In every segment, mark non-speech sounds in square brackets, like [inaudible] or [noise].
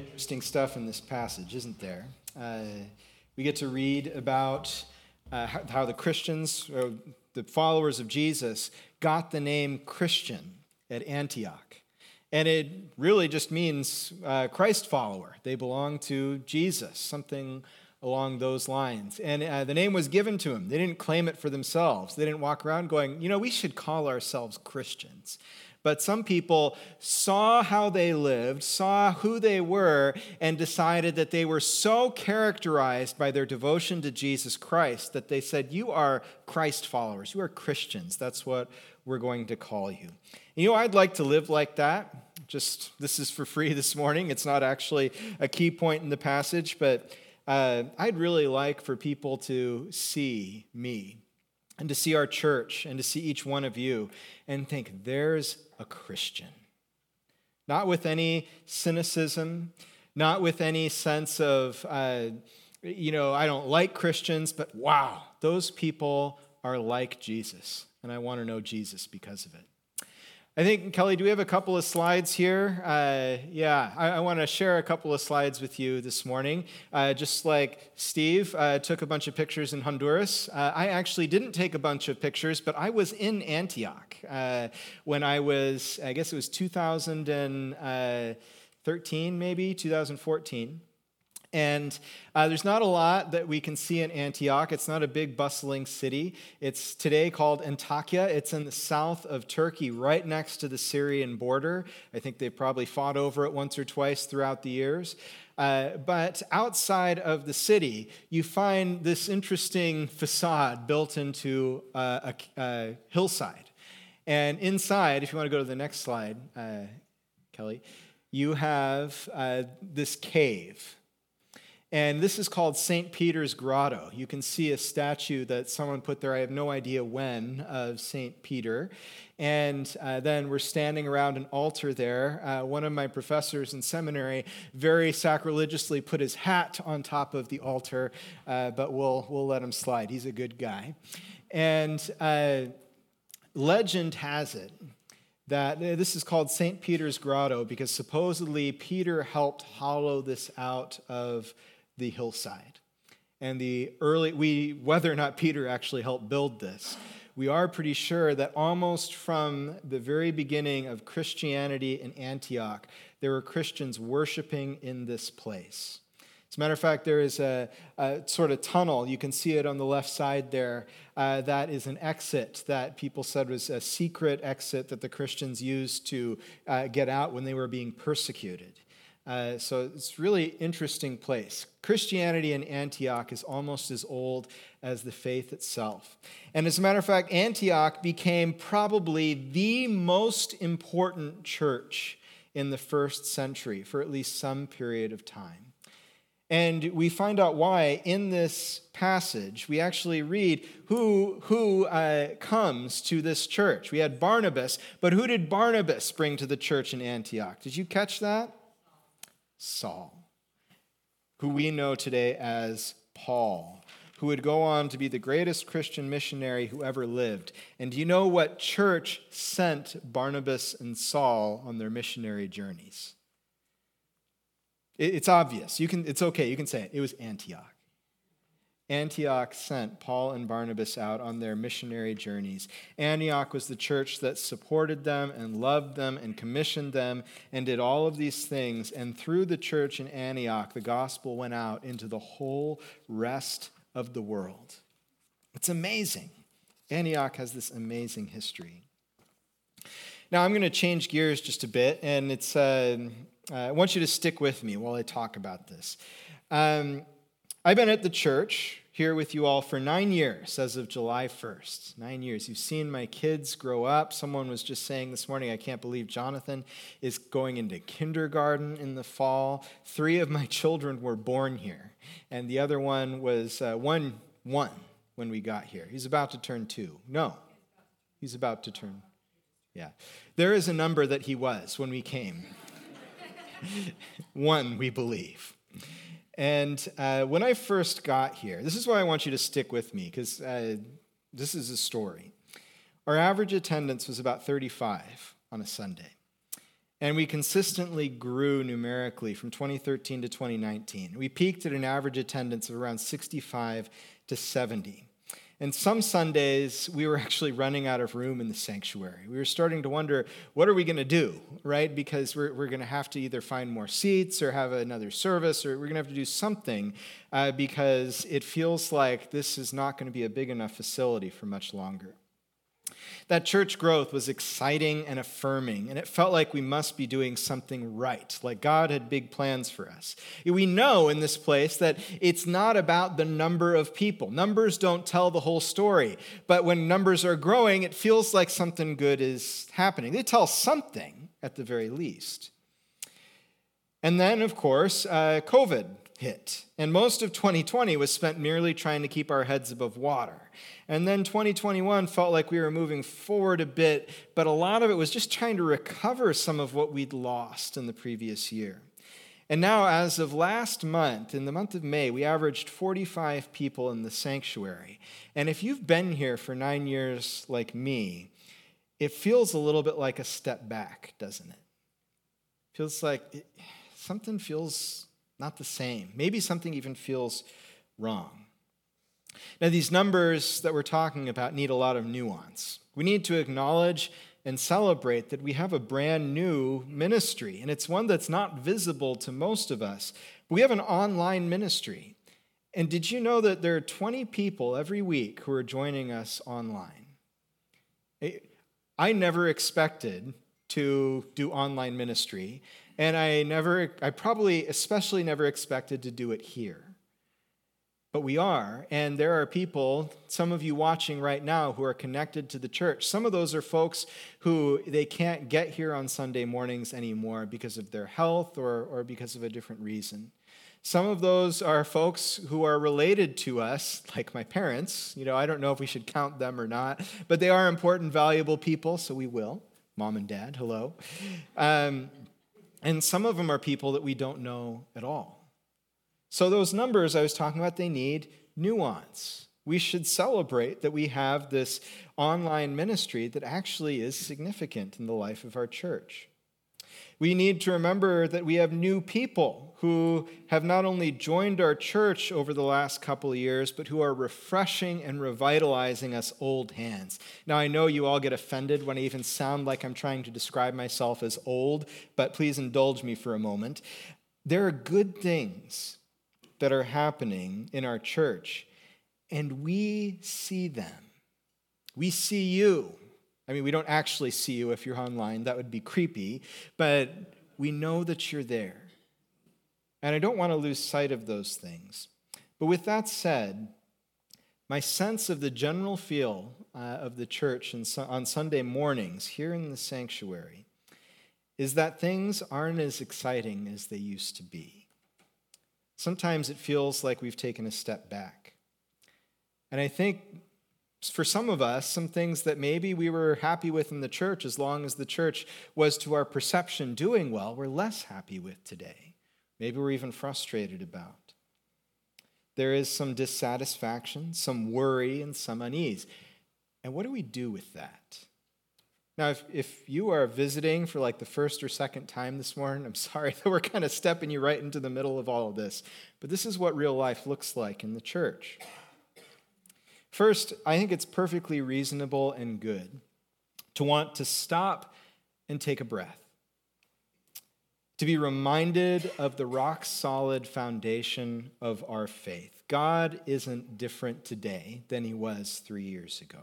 interesting stuff in this passage, isn't there? Uh, we get to read about uh, how the Christians, the followers of Jesus, got the name Christian at Antioch. And it really just means uh, Christ follower. They belong to Jesus, something along those lines. And uh, the name was given to them. They didn't claim it for themselves. They didn't walk around going, you know, we should call ourselves Christians. But some people saw how they lived, saw who they were, and decided that they were so characterized by their devotion to Jesus Christ that they said, You are Christ followers. You are Christians. That's what we're going to call you. You know, I'd like to live like that. Just this is for free [laughs] this morning. It's not actually a key point in the passage, but uh, I'd really like for people to see me and to see our church and to see each one of you and think, there's a Christian. Not with any cynicism, not with any sense of, uh, you know, I don't like Christians, but wow, those people are like Jesus. And I want to know Jesus because of it. I think, Kelly, do we have a couple of slides here? Uh, yeah, I, I want to share a couple of slides with you this morning. Uh, just like Steve uh, took a bunch of pictures in Honduras, uh, I actually didn't take a bunch of pictures, but I was in Antioch uh, when I was, I guess it was 2013, maybe, 2014. And uh, there's not a lot that we can see in Antioch. It's not a big, bustling city. It's today called Antakya. It's in the south of Turkey, right next to the Syrian border. I think they've probably fought over it once or twice throughout the years. Uh, but outside of the city, you find this interesting facade built into uh, a, a, hillside. And inside, if you want to go to the next slide, uh, Kelly, you have uh, this cave and this is called St. Peter's Grotto. You can see a statue that someone put there, I have no idea when, of St. Peter. And uh, then we're standing around an altar there. Uh, one of my professors in seminary very sacrilegiously put his hat on top of the altar, uh, but we'll, we'll let him slide. He's a good guy. And uh, legend has it that uh, this is called St. Peter's Grotto because supposedly Peter helped hollow this out of the hillside. And the early, we, whether or not Peter actually helped build this, we are pretty sure that almost from the very beginning of Christianity in Antioch, there were Christians worshiping in this place. As a matter of fact, there is a, a sort of tunnel. You can see it on the left side there. Uh, that is an exit that people said was a secret exit that the Christians used to uh, get out when they were being persecuted. Uh, so it's really interesting place. Christianity in Antioch is almost as old as the faith itself. And as a matter of fact, Antioch became probably the most important church in the first century for at least some period of time. And we find out why in this passage. We actually read who, who uh, comes to this church. We had Barnabas, but who did Barnabas bring to the church in Antioch? Did you catch that? Saul, who we know today as Paul, who would go on to be the greatest Christian missionary who ever lived. And do you know what church sent Barnabas and Saul on their missionary journeys? It's obvious. You can, it's okay. You can say it. It was Antioch. Antioch sent Paul and Barnabas out on their missionary journeys. Antioch was the church that supported them and loved them and commissioned them and did all of these things. And through the church in Antioch, the gospel went out into the whole rest of the world. It's amazing. Antioch has this amazing history. Now, I'm going to change gears just a bit, and it's, uh, I want you to stick with me while I talk about this. Um, I've been at the church here with you all for nine years as of July 1st. Nine years. You've seen my kids grow up. Someone was just saying this morning, I can't believe Jonathan is going into kindergarten in the fall. Three of my [laughs] children were born here, and the other one was uh, one, one when we got here. He's about to turn two. No, he's about to turn. Yeah. There is a number that he was when we came. [laughs] one, we believe. And uh, when I first got here, this is why I want you to stick with me, because uh, this is a story. Our average attendance was about 35 on a Sunday. And we consistently grew numerically from 2013 to 2019. We peaked at an average attendance of around 65 to 70. And some Sundays, we were [laughs] actually running out of room in the sanctuary. We were starting to wonder, what are we going to do, right? Because we're, we're going to have to either find more seats or have another service, or we're going to have to do something uh, because it feels like this is not going to be a big enough facility for much longer. That church growth was exciting and affirming, and it felt like we must be doing something right, like God had big plans for us. We know in this place that it's not about the number of people. Numbers don't tell the whole story, but when numbers are growing, it feels like something good is happening. They tell something at the very least. And then, of course, uh, COVID hit. And most of 2020 was spent merely trying to keep our heads above water. And then 2021 felt like we were moving forward a bit, but a lot of it was just trying to recover some of what we'd lost in the previous year. And now, as of last month, in the month of May, we averaged 45 people in the sanctuary. And if you've been here for nine years like me, it feels a little bit like a step back, doesn't it? Feels like it, something feels not the same. Maybe something even feels wrong. Now, these numbers that we're talking about need a lot of nuance. We need to acknowledge and celebrate that we have a brand new ministry, and it's one that's not visible to most of us. We have an online ministry. And did you know that there are 20 people every week who are joining us online? I never expected to do online ministry. And I never, I probably especially never expected to do it here. But we are, and there are people, some of you watching right now, who are connected to the church. Some of those are folks who they can't get here on Sunday mornings anymore because of their health or, or because of a different reason. Some of those are folks who are related to us, like my parents. You know, I don't know if we should count them or not, but they are important, valuable people, so we will. Mom and dad, hello. Um, and some of them are people that we don't know at all. So, those numbers I was talking about, they need nuance. We should celebrate that we have this online ministry that actually is significant in the life of our church. We need to remember that we have new people who have not only joined our church over the last couple of years, but who are refreshing and revitalizing us old hands. Now, I know you all get offended when I even sound like I'm trying to describe myself as old, but please indulge me for a moment. There are good things that are happening in our church, and we see them. We see you. I mean, we don't actually see you if you're online, that would be creepy, but we know that you're there. And I don't want to lose sight of those things. But with that said, my sense of the general feel uh, of the church on Sunday mornings here in the sanctuary is that things aren't as exciting as they used to be. Sometimes it feels like we've taken a step back. And I think for some of us, some things that maybe we were happy with in the church as long as the church was to our perception doing well, we're less happy with today. Maybe we're even frustrated about. There is some dissatisfaction, some worry, and some unease. And what do we do with that? Now, if, if you are visiting for like the first or second time this morning, I'm [laughs] sorry that we're kind of stepping you right into the middle of all of this, but this is what real life looks like in the church. First, I think it's perfectly reasonable and good to want to stop and take a breath, to be reminded of the rock solid foundation of our faith. God isn't different today than he was three years ago.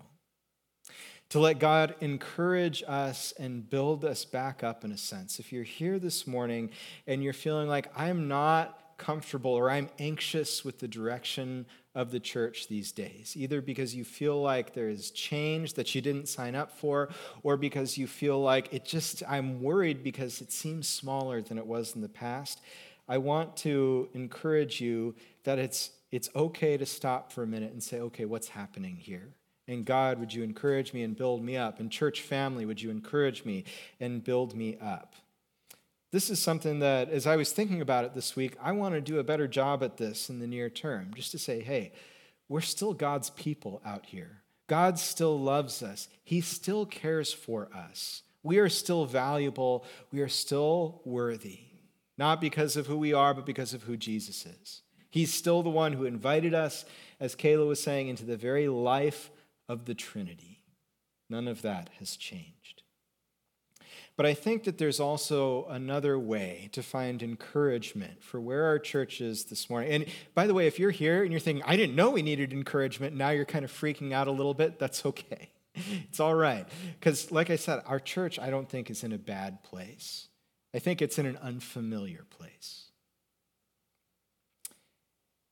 To let God encourage us and build us back up in a sense. If you're here this morning and you're feeling like I'm not comfortable or I'm anxious with the direction of the church these days, either because you feel like there is change that you didn't sign up for, or because you feel like it just, I'm worried because it seems smaller than it was in the past. I want to encourage you that it's, it's okay to stop for a minute and say, okay, what's happening here? And God, would you encourage me and build me up? And church family, would you encourage me and build me up? This is something that, as I was thinking about it this week, I want to do a better job at this in the near term, just to say, hey, we're still God's people out here. God still loves us, He still cares for us. We are still valuable. We are still worthy, not because of who we are, but because of who Jesus is. He's still the one who invited us, as Kayla was saying, into the very life of the Trinity. None of that has changed. But I think that there's also another way to find encouragement for where our church is this morning. And by the way, if you're here and you're thinking, I didn't know we needed encouragement, now you're kind of freaking out a little bit, that's okay. [laughs] It's all right. Because, like I said, our church, I don't think, is in a bad place. I think it's in an unfamiliar place.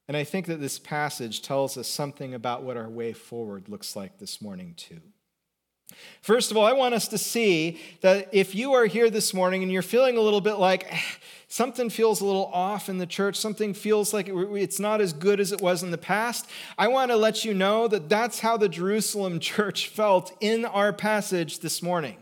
And I think that this passage tells us something about what our way forward looks like this morning, too. First of all, I want us to see that if you are here this morning and you're feeling a little bit like eh, something feels a little off in the church, something feels like it's not as good as it was in the past, I want to let you know that that's how the Jerusalem [laughs] church felt in our passage this morning.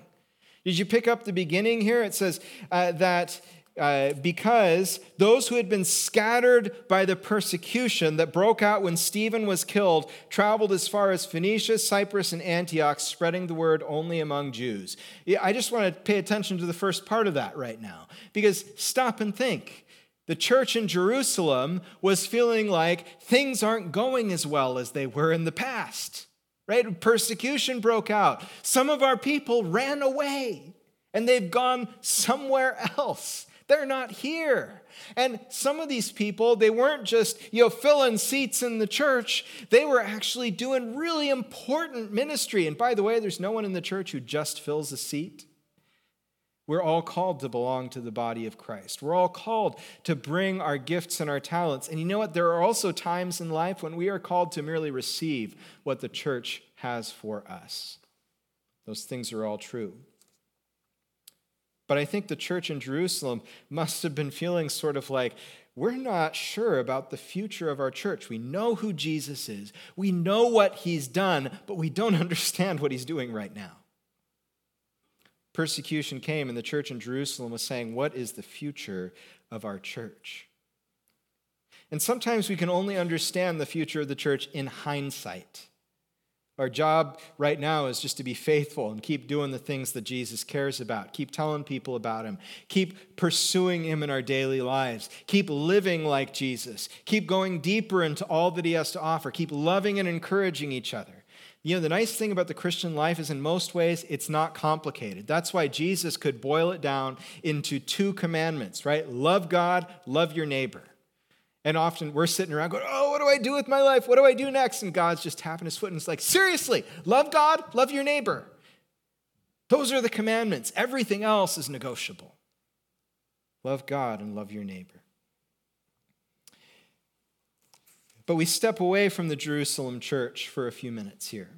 Did you pick up the beginning here? It says uh, that uh, because those who had been scattered by the persecution that broke out when Stephen was killed traveled as far as Phoenicia, Cyprus, and Antioch, spreading the word only among Jews. I just want to pay attention to the first part of that right now, because stop and think. The church in Jerusalem was feeling like things aren't going as well as they were in the past, right? Persecution broke out. Some of our people ran away and they've gone somewhere else. They're not here. And some of these people, they weren't just, you know, filling seats in the church. They were actually doing really important ministry. And by the way, there's no one in the church who just fills a seat. We're all called to belong to the body of Christ. We're all called to bring our gifts and our talents. And you know what? There are also times in life when we are called to merely receive what the church has for us. Those things are all true. But I think the church in Jerusalem must have been feeling sort of like, we're not sure about the future of our church. We know who Jesus is, we know what he's done, but we don't [laughs] understand what he's doing right now. Persecution came, and the church in Jerusalem was saying, What is the future of our church? And sometimes we can only understand the future of the church in hindsight. Our job right now is just to be faithful and keep doing the things that Jesus cares about. Keep telling people about him. Keep pursuing him in our daily lives. Keep living like Jesus. Keep going deeper into all that he has to offer. Keep loving and encouraging each other. You know, the nice thing about the Christian life is in most ways it's not complicated. That's why Jesus could boil it down into two commandments, right? Love God, love your neighbor. And often we're sitting around going, Oh, what do I do with my life? What do I do next? And God's just tapping his foot and it's like, Seriously, love God, love your neighbor. Those are the commandments. Everything else is negotiable. Love God and love your neighbor. But we step away from the Jerusalem church for a few minutes here.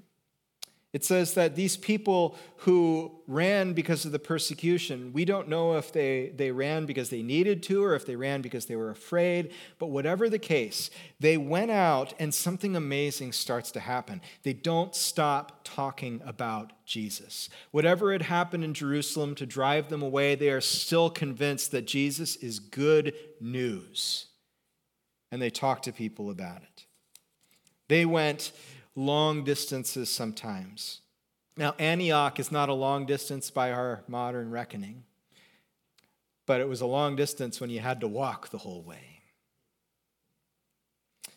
It says that these people who ran because of the persecution, we don't know if they, they ran because they needed to or if they ran because they were afraid, but whatever the case, they went out and something amazing starts to happen. They don't stop talking about Jesus. Whatever had happened in Jerusalem to drive them away, they are still convinced that Jesus is good news. And they talk to people about it. They went long distances sometimes. Now, Antioch is not a long distance by our modern reckoning, but it was a long distance when you had to walk the whole way. It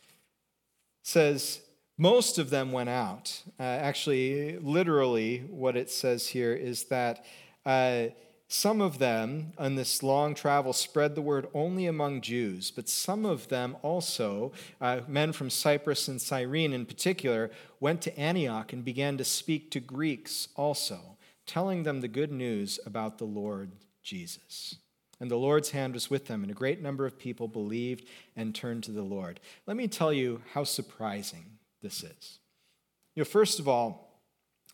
says, most of them went out. Uh, actually, literally, what it says here is that uh, some of them on this long travel spread the word only among Jews, but some of them also, uh, men from Cyprus and Cyrene in particular, went to Antioch and began to speak to Greeks also, telling them the good news about the Lord Jesus. And the Lord's hand was with them, and a great number of people believed and turned to the Lord. Let me tell you how surprising this is. You know, first of all,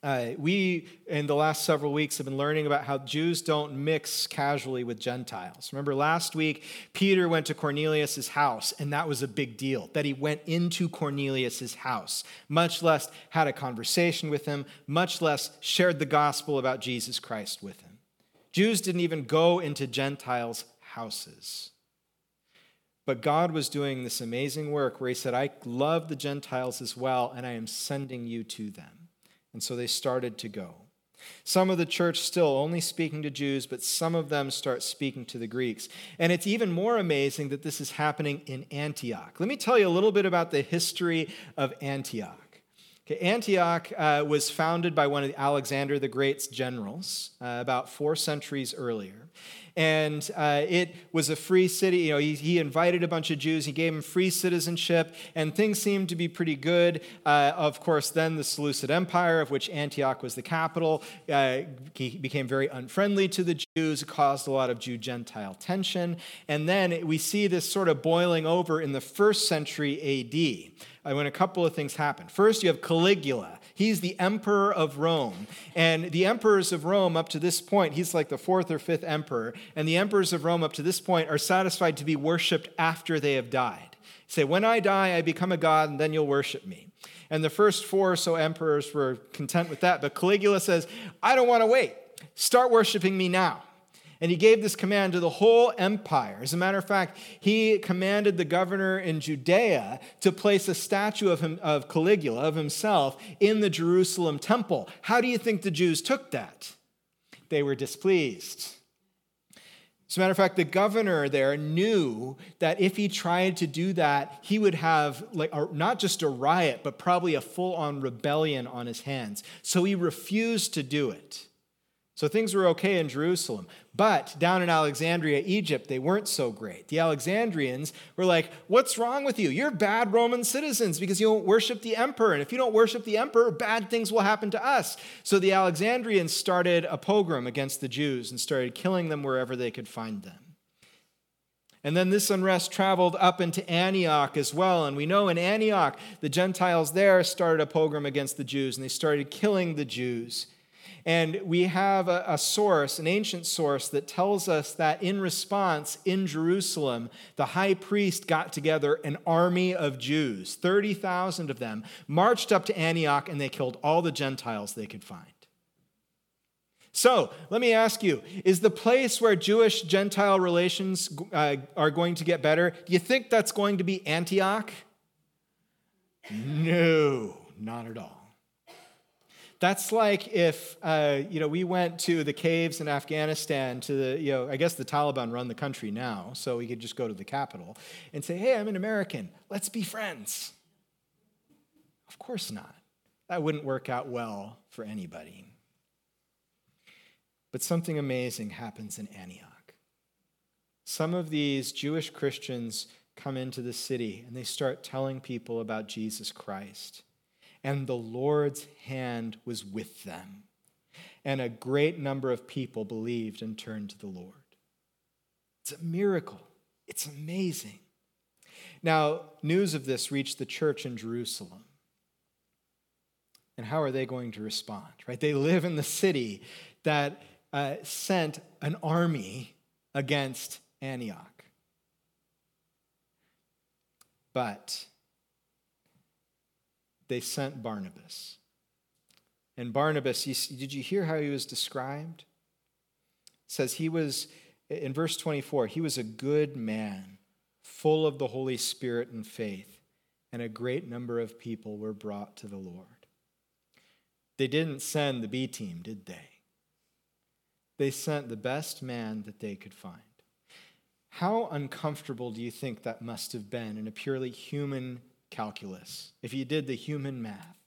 uh, we, in the last several weeks, have been learning about how Jews don't mix casually with Gentiles. Remember, last week, Peter went to Cornelius' house, and that was a big deal that he went into Cornelius' house, much less had a conversation with him, much less shared the gospel about Jesus Christ with him. Jews didn't even go into Gentiles' houses. But God was doing this amazing work where he said, I love the Gentiles as well, and I am sending you to them. And so they started to go. Some of the church still only speaking to Jews, but some of them start speaking to the Greeks. And it's even more amazing that this is happening in Antioch. Let me tell you a little bit about the history of Antioch. Okay, Antioch uh, was founded by one of Alexander the Great's generals uh, about four centuries earlier. And uh, it was a free city. You know, he, he, invited a bunch of Jews, he gave them free citizenship, and things seemed to be pretty good. Uh, of course, then the Seleucid Empire, of which Antioch was the capital, uh, became very unfriendly to the Jews, caused a lot of Jew Gentile tension. And then we see this sort of boiling over in the first century AD Uh, when a couple of things happen. First, you have Caligula. He's the emperor of Rome. And the emperors of Rome, up to this point, he's like the fourth or fifth emperor. And the emperors of Rome, up to this point, are satisfied to be worshiped after they have died. Say, when I die, I become a god, and then you'll worship me. And the first four or so emperors were content with that. But Caligula says, I don't want to wait. Start worshiping me now. And he gave this command to the whole empire. As a matter of fact, he commanded the governor in Judea to place a statue of, him, of Caligula, of himself, in the Jerusalem temple. How do you think the Jews took that? They were displeased. As a matter of fact, the governor there knew that if he tried to do that, he would have like a, not just a riot, but probably a full on rebellion on his hands. So he refused to do it. So things were okay in Jerusalem. But down in Alexandria, Egypt, they weren't so great. The Alexandrians were like, What's wrong with you? You're bad Roman citizens because you don't worship the emperor. And if you don't worship the emperor, bad things will happen to us. So the Alexandrians started a pogrom against the Jews and started killing them wherever they could find them. And then this unrest traveled up into Antioch as well. And we know in Antioch, the Gentiles there started a pogrom against the Jews and they started killing the Jews. And we have a, a, source, an ancient source, that tells us that in response, in Jerusalem, the high priest got together an army of Jews, 30,000 of them, marched up to Antioch, and they killed all the Gentiles they could find. So, let me ask you is the place where Jewish Gentile relations uh, are going to get better, do you think that's going to be Antioch? No, not at all. That's like if uh, you know we went to the caves in Afghanistan to the you know I guess the Taliban run the country now, so we could just go to the capital and say, "Hey, I'm an American. Let's be friends." Of course not. That wouldn't work out well for anybody. But something amazing happens in Antioch. Some of these Jewish Christians come into the city and they start telling people about Jesus Christ and the Lord's hand was with them. And a great number of people believed and turned to the Lord. It's a miracle. It's amazing. Now, news of this reached the church in Jerusalem. And how are they going to respond? Right? They live in the city that uh, sent an army against Antioch. But they sent Barnabas. And Barnabas, did you hear how he was described? It says he was, in verse 24, he was a good man, full of the Holy Spirit and faith, and a great number of people were brought to the Lord. They didn't send the B team, did they? They sent the best man that they could find. How uncomfortable do you think that must have been in a purely human calculus, if you did the human math.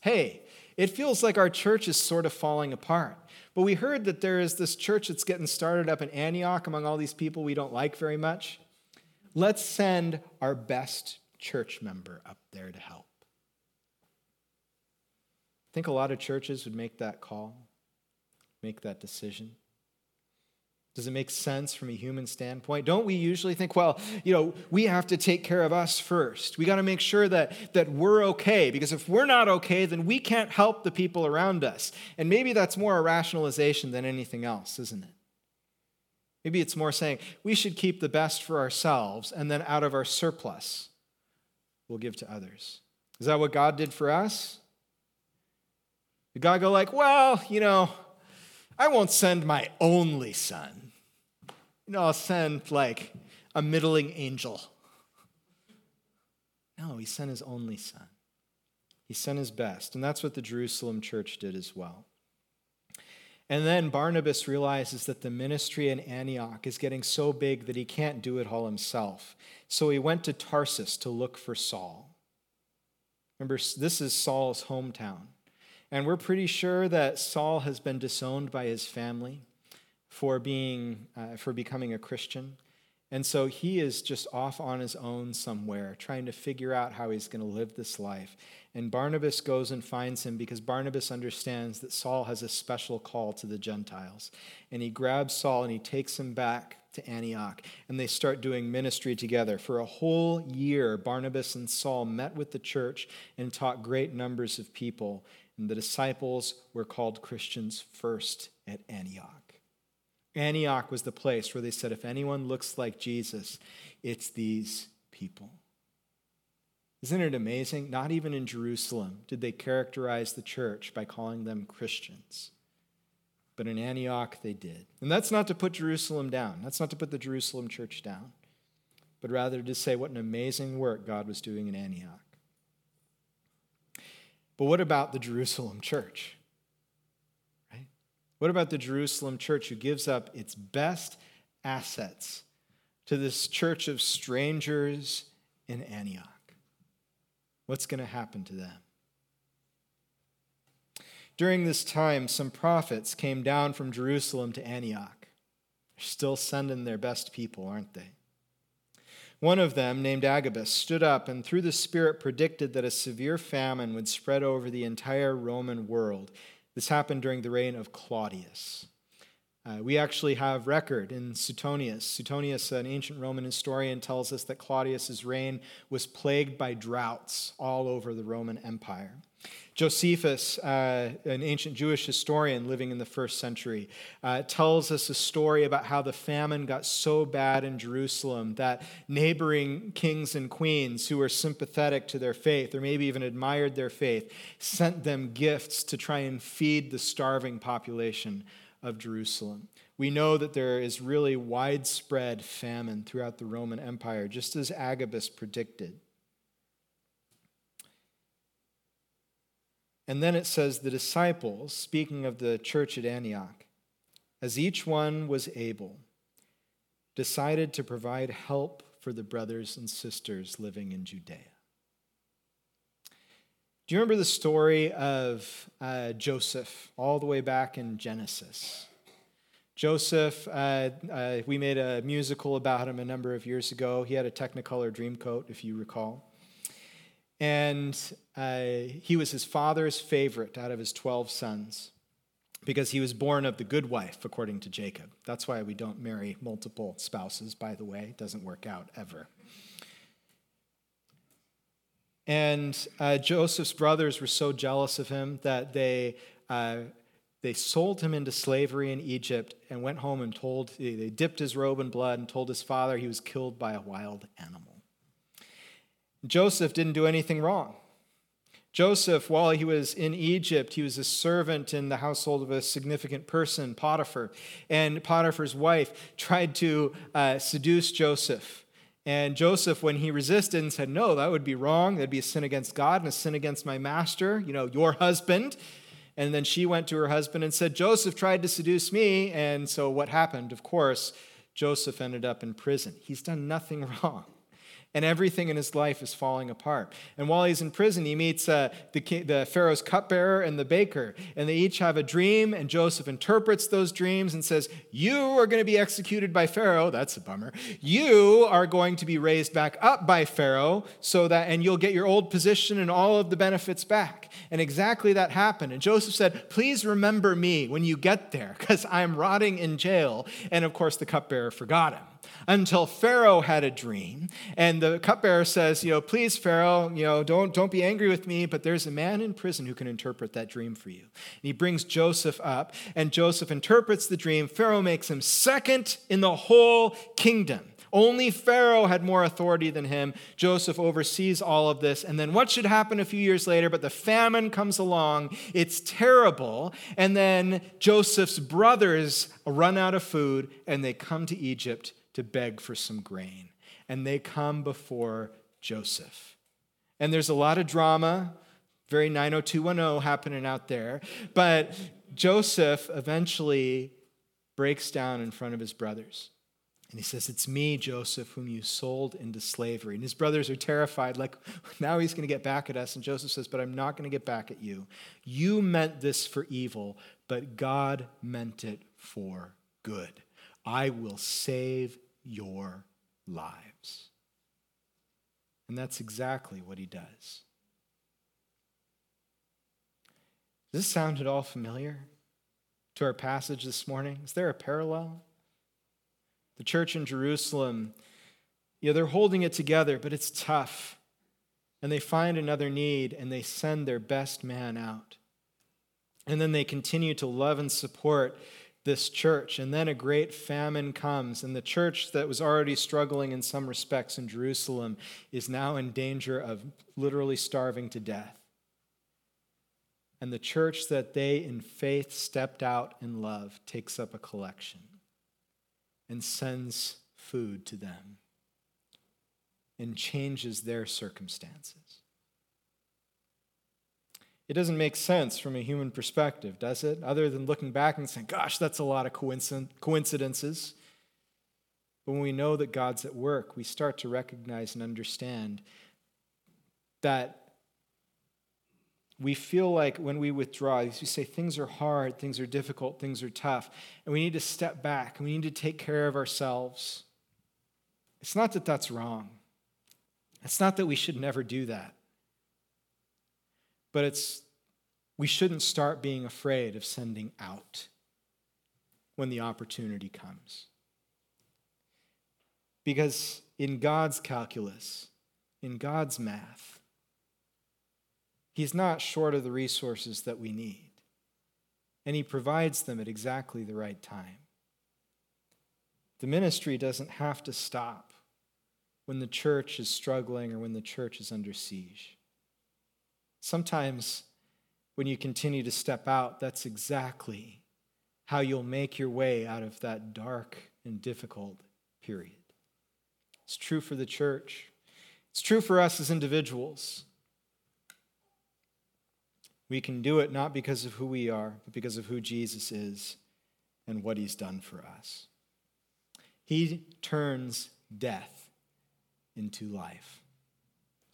Hey, it feels like our church is sort of falling apart. But we heard that there is this church that's getting started up in Antioch among all these people we don't like very much. Let's send our best church member up there to help. I think a lot of churches would make that call, make that decision. Does it make sense from a human standpoint? Don't we usually think, well, you know, we have to take care of us first. We got to make sure that, that we're okay, because if we're not okay, then we can't help the people around us. And maybe that's more a rationalization than anything else, isn't it? Maybe it's more saying we should keep the best for ourselves, and then out of our surplus, we'll give to others. Is that what God did for us? Did God go like, well, you know, I won't send my only son you know, I'll send like a middling angel. No, he sent his only son. He sent his best. And that's what the Jerusalem church did as well. And then Barnabas realizes that the ministry in Antioch is getting so big that he can't do it all himself. So he went to Tarsus to look for Saul. Remember, this is Saul's hometown. And we're pretty sure that Saul has been disowned by his family for, being, uh, for becoming a Christian. And so he is just off on his own somewhere, trying to figure out how he's going to live this life. And Barnabas goes and finds him because Barnabas understands that Saul has a special call to the Gentiles. And he grabs Saul and he takes him back to Antioch. And they start doing ministry together. For a whole year, Barnabas and Saul met with the church and taught great numbers of people. And the disciples were called Christians first at Antioch. Antioch was the place where they said, if anyone looks like Jesus, it's these people. Isn't it amazing? Not even in Jerusalem did they characterize the church by calling them Christians. But in Antioch, they did. And that's not to put Jerusalem down. That's not to put the Jerusalem church down, but rather to say what an amazing work God was doing in Antioch. But what about the Jerusalem church? Right? What about the Jerusalem church who gives up its best assets to this church of strangers in Antioch? What's going to happen to them? During this time, some prophets came down from Jerusalem to Antioch. They're still sending their best people, aren't they? One of them, named Agabus, stood up and through the Spirit predicted that a severe famine would spread over the entire Roman world this happened during the reign of Claudius. Uh, we actually have record in Suetonius. Suetonius, an ancient Roman historian, tells us that Claudius's reign was plagued by droughts all over the Roman Empire. Josephus, uh, an ancient Jewish historian living in the first century, uh, tells us a story about how the famine got so bad in Jerusalem that neighboring kings and queens who were sympathetic to their faith, or maybe even admired their faith, sent them gifts to try and feed the starving population of Jerusalem. We know that there is really widespread famine throughout the Roman Empire, just as Agabus predicted. And then it says the disciples, speaking of the church at Antioch, as each one was able, decided to provide help for the brothers and sisters living in Judea. Do you remember the story of uh, Joseph all the way back in Genesis? Joseph, uh, uh, we made a musical about him a number of years ago. He had a Technicolor Dreamcoat, if you recall. And uh, he was his father's favorite out of his 12 sons because he was born of the good wife, according to Jacob. That's why we don't marry multiple spouses, by the way. It doesn't work out ever. And uh, Joseph's brothers were so jealous of him that they, uh, they sold him into slavery in Egypt and went home and told, they dipped his robe in blood and told his father he was killed by a wild animal. Joseph didn't do anything wrong. Joseph, while he was in Egypt, he was a servant in the household of a significant person, Potiphar. And Potiphar's wife tried to uh, seduce Joseph. And Joseph, when he resisted and said, No, that would be wrong. That'd be a sin against God and a sin against my master, you know, your husband. And then she went to her husband and said, Joseph tried to seduce me. And so what happened? Of course, Joseph ended up in prison. He's done nothing [laughs] wrong and everything in his life is falling apart. And while he's in prison, he meets uh, the, the Pharaoh's cupbearer and the baker, and they each have a dream, and Joseph interprets those dreams and says, You are going to be executed by Pharaoh. That's a bummer. You are going to be raised back up by Pharaoh, so that, and you'll get your old position and all of the benefits back. And exactly that happened. And Joseph said, Please remember me when you get there, because I'm rotting in jail. And of course, the cupbearer forgot him until Pharaoh had a dream. And the cupbearer says, you know, please, Pharaoh, you know, don't, don't be angry with me, but there's a man in prison who can interpret that dream for you. And he brings Joseph up, and Joseph interprets the dream. Pharaoh makes him second in the whole kingdom. Only Pharaoh had more authority than him. Joseph oversees all of this. And then what should happen a few years later? But the famine comes along. It's terrible. And then Joseph's brothers run out of food and they come to Egypt to beg for some grain. And they come before Joseph. And there's a lot of drama. Very 90210 happening out there. But Joseph eventually breaks down in front of his brothers. And he says, It's me, Joseph, whom you sold into slavery. And his brothers are terrified, like, [laughs] now he's going to get back at us. And Joseph says, But I'm not going to get back at you. You meant this for evil, but God meant it for good. I will save your lives. And that's exactly what he does. Does this sound at all familiar to our passage this morning? Is there a parallel? The church in Jerusalem, yeah, they're holding it together, but it's tough. And they find another need and they send their best man out. And then they continue to love and support this church. And then a great famine comes, and the church that was already struggling in some respects in Jerusalem is now in danger of literally starving to death. And the church that they in faith stepped out in love takes up a collection and sends food to them and changes their circumstances. It doesn't make sense from a human perspective, does it? Other than looking back and saying, gosh, that's a lot of coincidences. But when we know that God's at work, we start to recognize and understand that we feel like when we withdraw, we say things are hard, things are difficult, things are tough, and we need to step back and we need to take care of ourselves. It's not that that's wrong. It's not that we should never do that. But it's we shouldn't start being afraid of sending out when the opportunity comes. Because in God's calculus, in God's math, He's not short of the resources that we need, and He provides them at exactly the right time. The ministry doesn't have to stop when the church is struggling or when the church is under siege. Sometimes when you continue to step out, that's exactly how you'll make your way out of that dark and difficult period. It's true for the church, it's true for us as individuals. We can do it not because of who we are, but because of who Jesus is and what he's done for us. He turns death into life.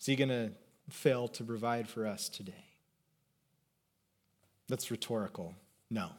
Is he going to fail to provide for us today? That's rhetorical. No.